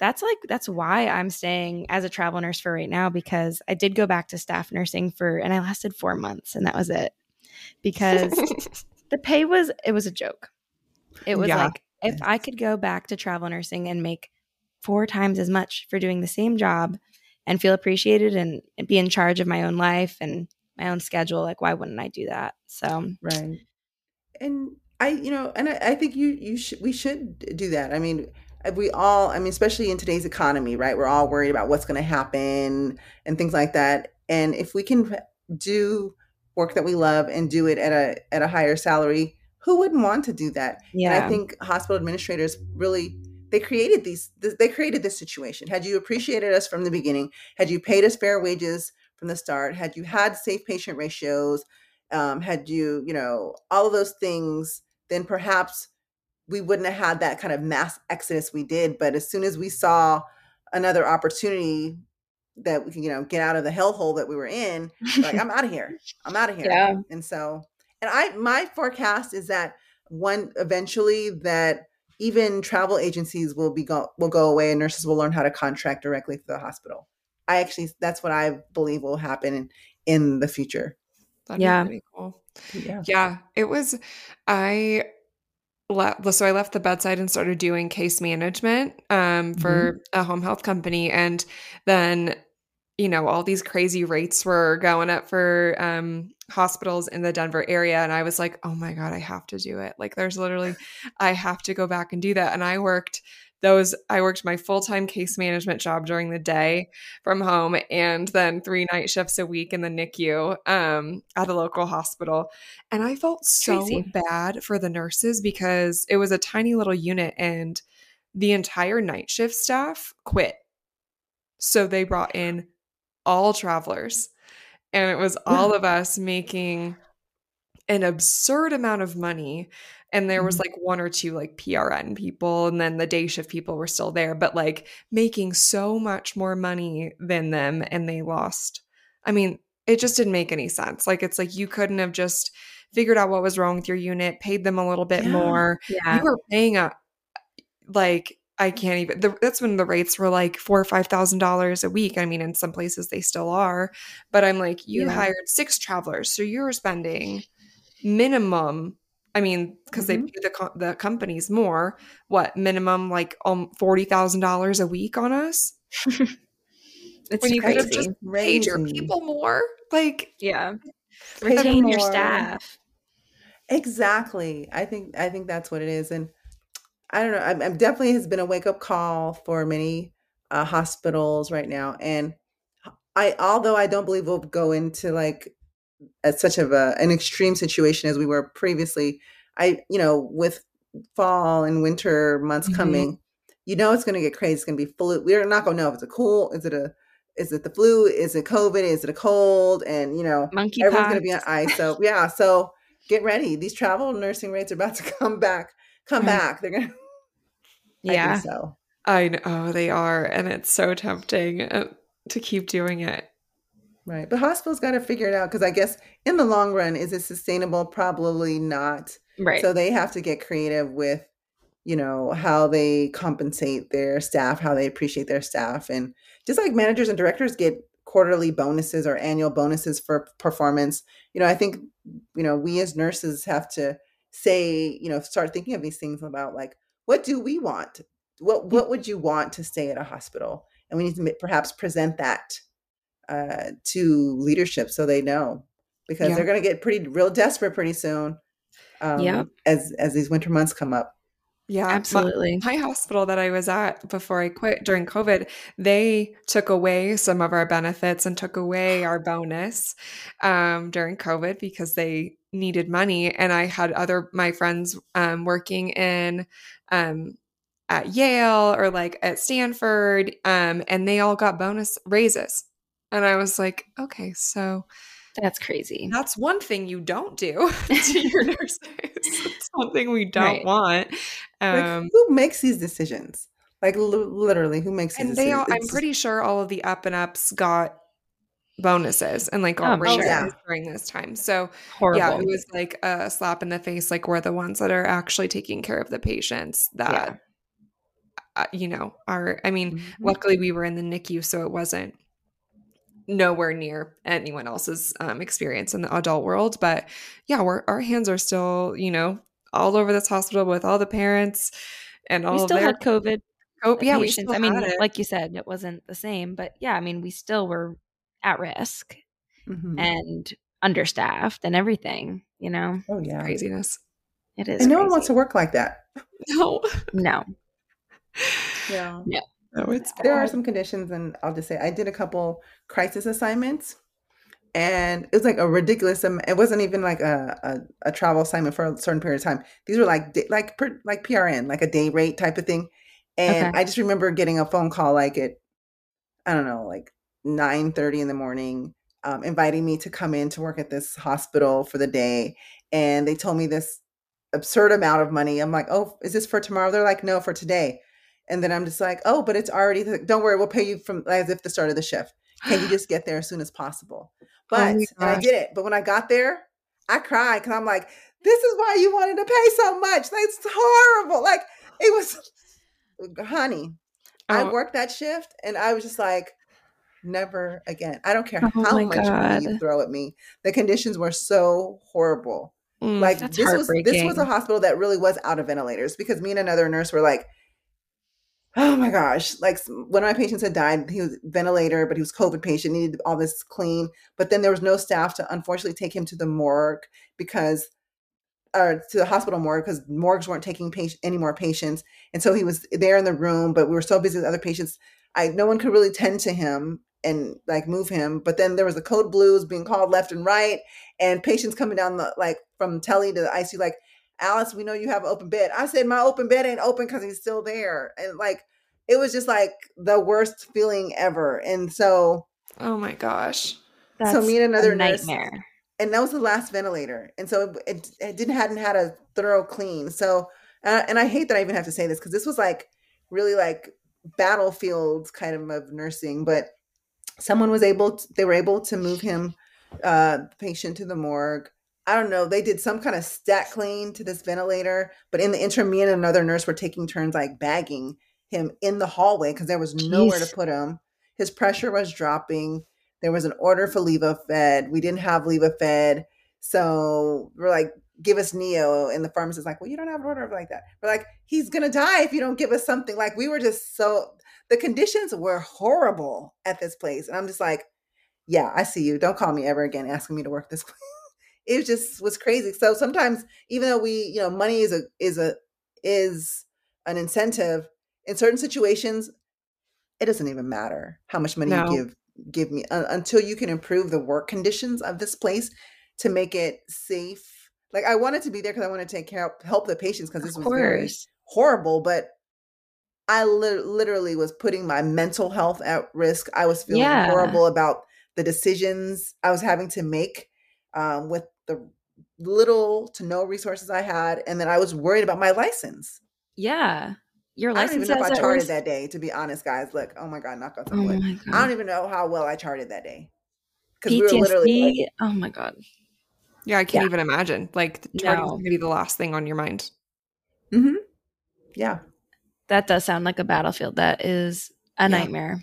that's like that's why I'm staying as a travel nurse for right now because I did go back to staff nursing for and I lasted 4 months and that was it. Because [LAUGHS] the pay was it was a joke. It was yeah. like if I could go back to travel nursing and make four times as much for doing the same job and feel appreciated and be in charge of my own life and my own schedule, like why wouldn't I do that? So right. And I, you know, and I, I think you you should we should do that. I mean, uh, we all i mean especially in today's economy right we're all worried about what's going to happen and things like that and if we can do work that we love and do it at a at a higher salary who wouldn't want to do that yeah and i think hospital administrators really they created these they created this situation had you appreciated us from the beginning had you paid us fair wages from the start had you had safe patient ratios um, had you you know all of those things then perhaps we wouldn't have had that kind of mass exodus we did. But as soon as we saw another opportunity that we can, you know, get out of the hellhole that we were in, like I'm out of here. I'm out of [LAUGHS] here. Yeah. And so, and I, my forecast is that one eventually that even travel agencies will be go will go away and nurses will learn how to contract directly to the hospital. I actually that's what I believe will happen in, in the future. That'd yeah. cool. Yeah. Yeah. It was I left so i left the bedside and started doing case management um, for mm-hmm. a home health company and then you know all these crazy rates were going up for um, hospitals in the denver area and i was like oh my god i have to do it like there's literally i have to go back and do that and i worked those I worked my full-time case management job during the day from home and then three night shifts a week in the NICU um, at a local hospital. And I felt so bad for the nurses because it was a tiny little unit and the entire night shift staff quit. So they brought in all travelers and it was all of us making an absurd amount of money and there was mm-hmm. like one or two like PRN people and then the day shift people were still there but like making so much more money than them and they lost I mean it just didn't make any sense like it's like you couldn't have just figured out what was wrong with your unit paid them a little bit yeah. more yeah. you were paying a like I can't even. The, that's when the rates were like four or five thousand dollars a week. I mean, in some places they still are, but I'm like, you yeah. hired six travelers, so you're spending minimum I mean, because mm-hmm. they pay the co- the companies more. What minimum like um forty thousand dollars a week on us? [LAUGHS] it's when you could have just paid your people more. Like, yeah, retain your staff. Exactly. I think I think that's what it is, and I don't know. I'm, I'm definitely has been a wake up call for many uh, hospitals right now, and I although I don't believe we'll go into like at such of a, an extreme situation as we were previously. I, you know, with fall and winter months mm-hmm. coming, you know it's going to get crazy. It's going to be flu. We're not going to know if it's a cool. Is it a? Is it the flu? Is it COVID? Is it a cold? And you know, Monkey everyone's going to be on ice. So [LAUGHS] yeah, so get ready. These travel nursing rates are about to come back. Come right. back. They're going to. Yeah. I so. I know oh, they are, and it's so tempting uh, to keep doing it. Right. But hospitals got to figure it out because I guess in the long run, is it sustainable? Probably not. Right. So they have to get creative with, you know, how they compensate their staff, how they appreciate their staff. And just like managers and directors get quarterly bonuses or annual bonuses for performance, you know, I think, you know, we as nurses have to say, you know, start thinking of these things about like, what do we want? what what would you want to stay at a hospital? And we need to perhaps present that uh, to leadership so they know because yeah. they're going to get pretty real desperate pretty soon. Um, yeah, as as these winter months come up. Yeah, absolutely. My, my, hospital that I was at before I quit during COVID, they took away some of our benefits and took away our bonus um, during COVID because they needed money. And I had other my friends um, working in um, at Yale or like at Stanford, um, and they all got bonus raises. And I was like, okay, so that's crazy. That's one thing you don't do [LAUGHS] to [LAUGHS] your nurses. something we don't right. want. Um, like, who makes these decisions? Like l- literally, who makes these and they all, I'm pretty sure all of the up and ups got bonuses and like all oh, raises sure. during this time. So Horrible. yeah, it was like a slap in the face. Like we're the ones that are actually taking care of the patients that. Yeah. Uh, you know, are I mean, mm-hmm. luckily we were in the NICU, so it wasn't nowhere near anyone else's um, experience in the adult world. But yeah, we're, our hands are still, you know, all over this hospital with all the parents and all. We still their- had COVID. Oh, yeah, patients. I mean, like you said, it wasn't the same, but yeah, I mean, we still were at risk mm-hmm. and understaffed and everything. You know. Oh yeah, craziness. It is. And no one wants to work like that. No. No. Yeah. Yeah. No, it's there are some conditions, and I'll just say I did a couple crisis assignments, and it was like a ridiculous. it wasn't even like a, a, a travel assignment for a certain period of time. These were like like per, like PRN, like a day rate type of thing. And okay. I just remember getting a phone call like at I don't know, like nine thirty in the morning, um, inviting me to come in to work at this hospital for the day, and they told me this absurd amount of money. I'm like, oh, is this for tomorrow? They're like, no, for today. And then I'm just like, oh, but it's already, don't worry, we'll pay you from as if the start of the shift. Can you just get there as soon as possible? [GASPS] Oh but, oh and I did it. But when I got there, I cried because I'm like, this is why you wanted to pay so much. That's horrible. Like, it was, [SIGHS] honey, oh. I worked that shift and I was just like, never again. I don't care oh how much God. money you throw at me. The conditions were so horrible. Mm, like this was this was a hospital that really was out of ventilators because me and another nurse were like, oh my gosh, like one of my patients had died. He was ventilator, but he was COVID patient, needed all this clean. But then there was no staff to unfortunately take him to the morgue because or to the hospital morgue because morgues weren't taking patient, any more patients. And so he was there in the room, but we were so busy with other patients. I no one could really tend to him and like move him. But then there was the code blues being called left and right, and patients coming down the like from tele to the ICU, like, Alice, we know you have an open bed. I said my open bed ain't open because he's still there. And like it was just like the worst feeling ever. And so Oh my gosh. That's so me and another nightmare. Nurse, and that was the last ventilator. And so it, it didn't hadn't had a thorough clean. So uh, and I hate that I even have to say this because this was like really like battlefield kind of of nursing, but someone was able to, they were able to move him uh patient to the morgue I don't know, they did some kind of stat clean to this ventilator, but in the interim, me and another nurse were taking turns like bagging him in the hallway because there was Jeez. nowhere to put him. His pressure was dropping. There was an order for leva fed We didn't have Levophed So we're like, give us Neo. And the pharmacist's like, well, you don't have an order like that. We're like, he's to die if you don't give us something. Like, we were just so, the conditions were horrible at this place. And I'm just like, yeah, I see you. Don't call me ever again asking me to work this [LAUGHS] place it just was crazy. So sometimes, even though we, you know, money is a is a is an incentive in certain situations, it doesn't even matter how much money no. you give give me uh, until you can improve the work conditions of this place to make it safe. Like I wanted to be there because I wanted to take care help the patients because this was very horrible, but I li- literally was putting my mental health at risk. I was feeling yeah. horrible about the decisions I was having to make um, with the little to no resources I had, and then I was worried about my license. Yeah. Your license. I don't even know if I charted that day, to be honest, guys. Look, oh my god, knock on some oh wood. I don't even know how well I charted that day. Because we were literally like, oh my god. Yeah, I can't yeah. even imagine. Like charting no. gonna be the last thing on your mind. Mm-hmm. Yeah. That does sound like a battlefield. That is a yeah. nightmare.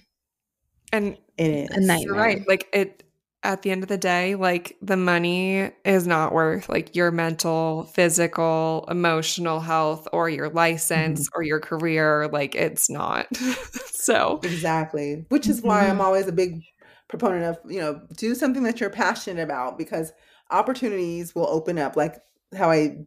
And it is a nightmare. right. Like it at the end of the day, like the money is not worth like your mental, physical, emotional health or your license mm-hmm. or your career. Like it's not. [LAUGHS] so, exactly. Which is why mm-hmm. I'm always a big proponent of, you know, do something that you're passionate about because opportunities will open up like how I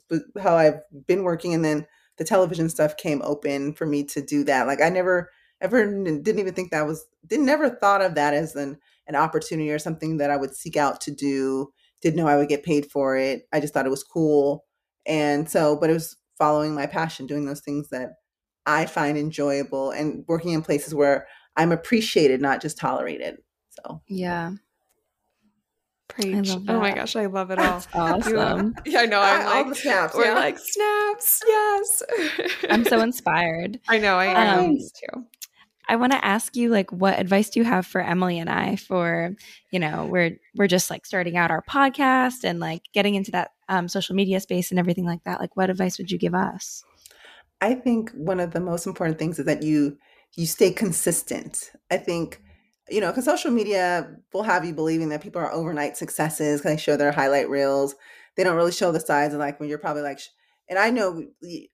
how I've been working and then the television stuff came open for me to do that. Like I never ever didn't even think that was didn't never thought of that as an an opportunity or something that I would seek out to do. Didn't know I would get paid for it. I just thought it was cool. And so, but it was following my passion, doing those things that I find enjoyable and working in places where I'm appreciated, not just tolerated. So, yeah. Preach. Oh my gosh, I love it all. That's awesome. [LAUGHS] yeah, I know. I'm like, all the snaps. We're yeah. like, snaps. Yes. I'm so [LAUGHS] inspired. I know. I am um, too. I want to ask you like what advice do you have for Emilie and I for, you know, we're we're just like starting out our podcast and like getting into that um, social media space and everything like that. Like what advice would you give us? I think one of the most important things is that you you stay consistent. I think you know, because social media will have you believing that people are overnight successes because they show their highlight reels. They don't really show the sides of like when you're probably like, and I know,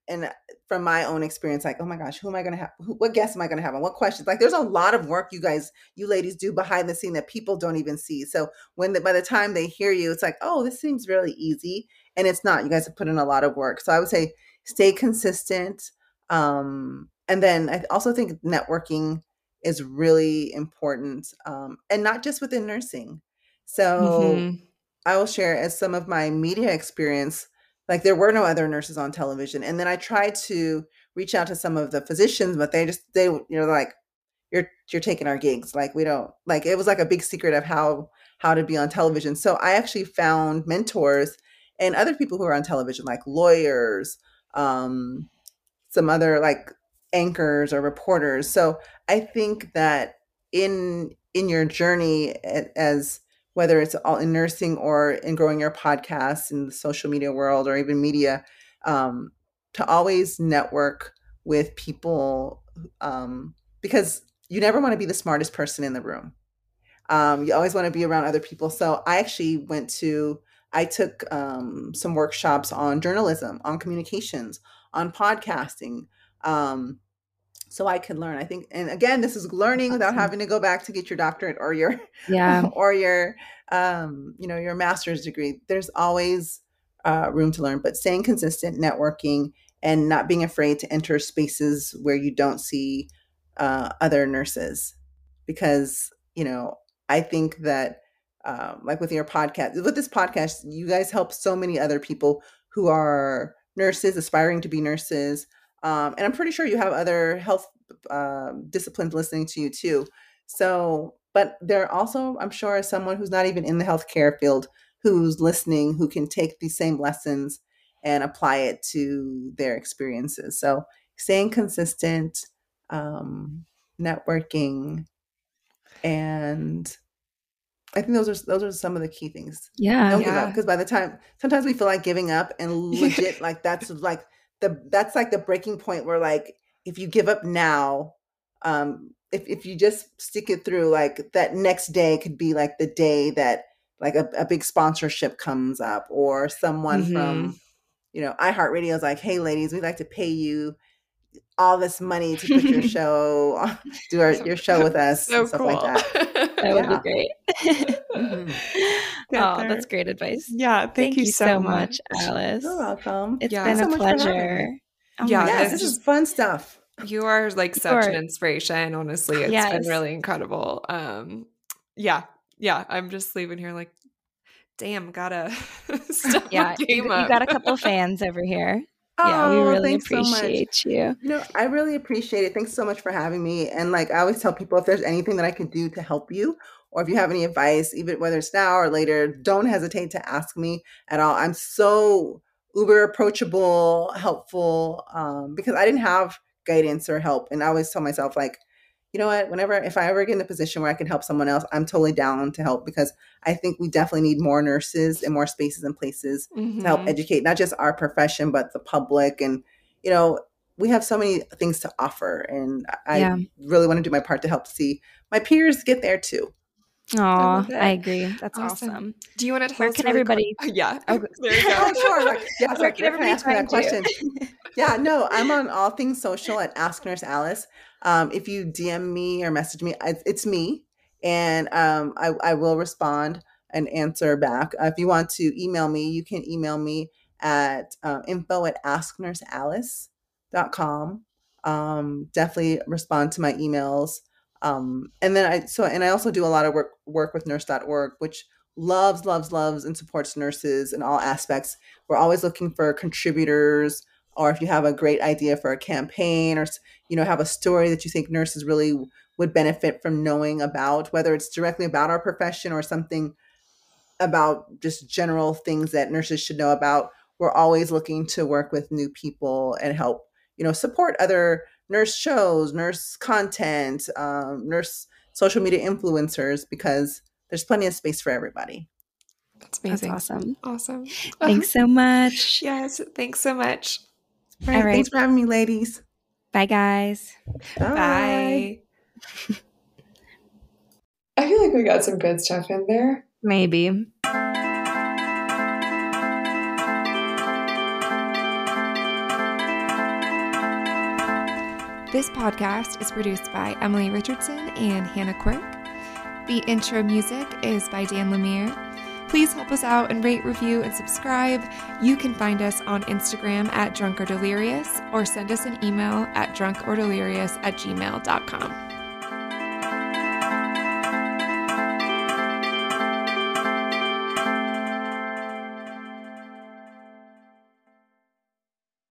and from my own experience, like, oh my gosh, who am I going to have? Who, what guests am I going to have? And what questions? Like, there's a lot of work you guys, you ladies do behind the scene that people don't even see. So when the, by the time they hear you, it's like, oh, this seems really easy, and it's not. You guys have put in a lot of work. So I would say stay consistent. Um, and then I also think networking is really important, um, and not just within nursing. So mm-hmm. I will share as some of my media experience like there were no other nurses on television and then i tried to reach out to some of the physicians but they just they you know like you're you're taking our gigs like we don't like it was like a big secret of how how to be on television so i actually found mentors and other people who are on television like lawyers um some other like anchors or reporters so i think that in in your journey as whether it's all in nursing or in growing your podcast in the social media world or even media, um, to always network with people um, because you never want to be the smartest person in the room. Um, you always want to be around other people. So I actually went to, I took um, some workshops on journalism, on communications, on podcasting. Um, so I can learn. I think, and again, this is learning without having to go back to get your doctorate or your, yeah, [LAUGHS] or your, um, you know, your master's degree. There's always uh, room to learn, but staying consistent, networking, and not being afraid to enter spaces where you don't see uh, other nurses, because you know, I think that, um, like with your podcast, with this podcast, you guys help so many other people who are nurses, aspiring to be nurses um, and I'm pretty sure you have other health uh, disciplines listening to you too. So, but there also, I'm sure, is someone who's not even in the healthcare field who's listening who can take these same lessons and apply it to their experiences. So, staying consistent, um, networking, and I think those are those are some of the key things. Yeah, don't yeah. give up because by the time sometimes we feel like giving up and [LAUGHS] legit like that's like the that's like the breaking point where like if you give up now um if, if you just stick it through like that next day could be like the day that like a, a big sponsorship comes up or someone mm-hmm. from you know iheartradio is like hey ladies we'd like to pay you all this money to put your [LAUGHS] show [LAUGHS] do our, your show with us so and stuff cool. like that [LAUGHS] that would be great mm-hmm. Oh that's great advice. Yeah thank, thank you, you, so much, much. Alice. You're welcome. It's yeah. been so a pleasure. Oh yeah yes, this is fun stuff. You are like you such are. an inspiration honestly. It's yes. been really incredible. Um yeah yeah i'm just leaving here like damn gotta [LAUGHS] yeah you, you got a couple fans over here. Yeah, we oh, really appreciate so you. No, I really appreciate it. Thanks so much for having me. And like I always tell people, if there's anything that I can do to help you, or if you have any advice, even whether it's now or later, don't hesitate to ask me at all. I'm so uber approachable, helpful, um, because I didn't have guidance or help. And I always tell myself, like, you know what, whenever, if I ever get in a position where I can help someone else, I'm totally down to help because I think we definitely need more nurses and more spaces and places mm-hmm. to help mm-hmm. educate not just our profession, but the public. And, you know, we have so many things to offer. And I yeah. really want to do my part to help see my peers get there too. Oh, I, I, agree. That's awesome. awesome. Do you want to tell Where can everybody? yeah. Oh, [LAUGHS] there you go. [LAUGHS] sure. [LAUGHS] Yeah, Where can everybody ask me that question? yeah, no, I'm on all things social at Ask Nurse Alice. Um, if you DM me or message me, it's me, and um, I, I will respond and answer back. Uh, if you want to email me, you can email me at uh, info at asknursealice.com. Um, definitely respond to my emails. Um, and then I so and I also do a lot of work work with nurse.org, which loves, loves, loves and supports nurses in all aspects. We're always looking for contributors, or if you have a great idea for a campaign, or you know have a story that you think nurses really would benefit from knowing about, whether it's directly about our profession or something about just general things that nurses should know about. We're always looking to work with new people and help, you know, support other nurse shows, nurse content, um, nurse social media influencers because there's plenty of space for everybody. That's amazing. That's awesome. Awesome. [LAUGHS] Thanks so much. yes. Thanks so much. All right, All right. Thanks for having me, ladies. Bye, guys. Bye. Bye. [LAUGHS] I feel like we got some good stuff in there. Maybe. This podcast is produced by Emilie Richardson and Hannah Quirk. The intro music is by Dan Lemire. Please help us out and rate, review, and subscribe. You can find us on Instagram at Drunk or Delirious or send us an email at drunkordelirious at gmail.com.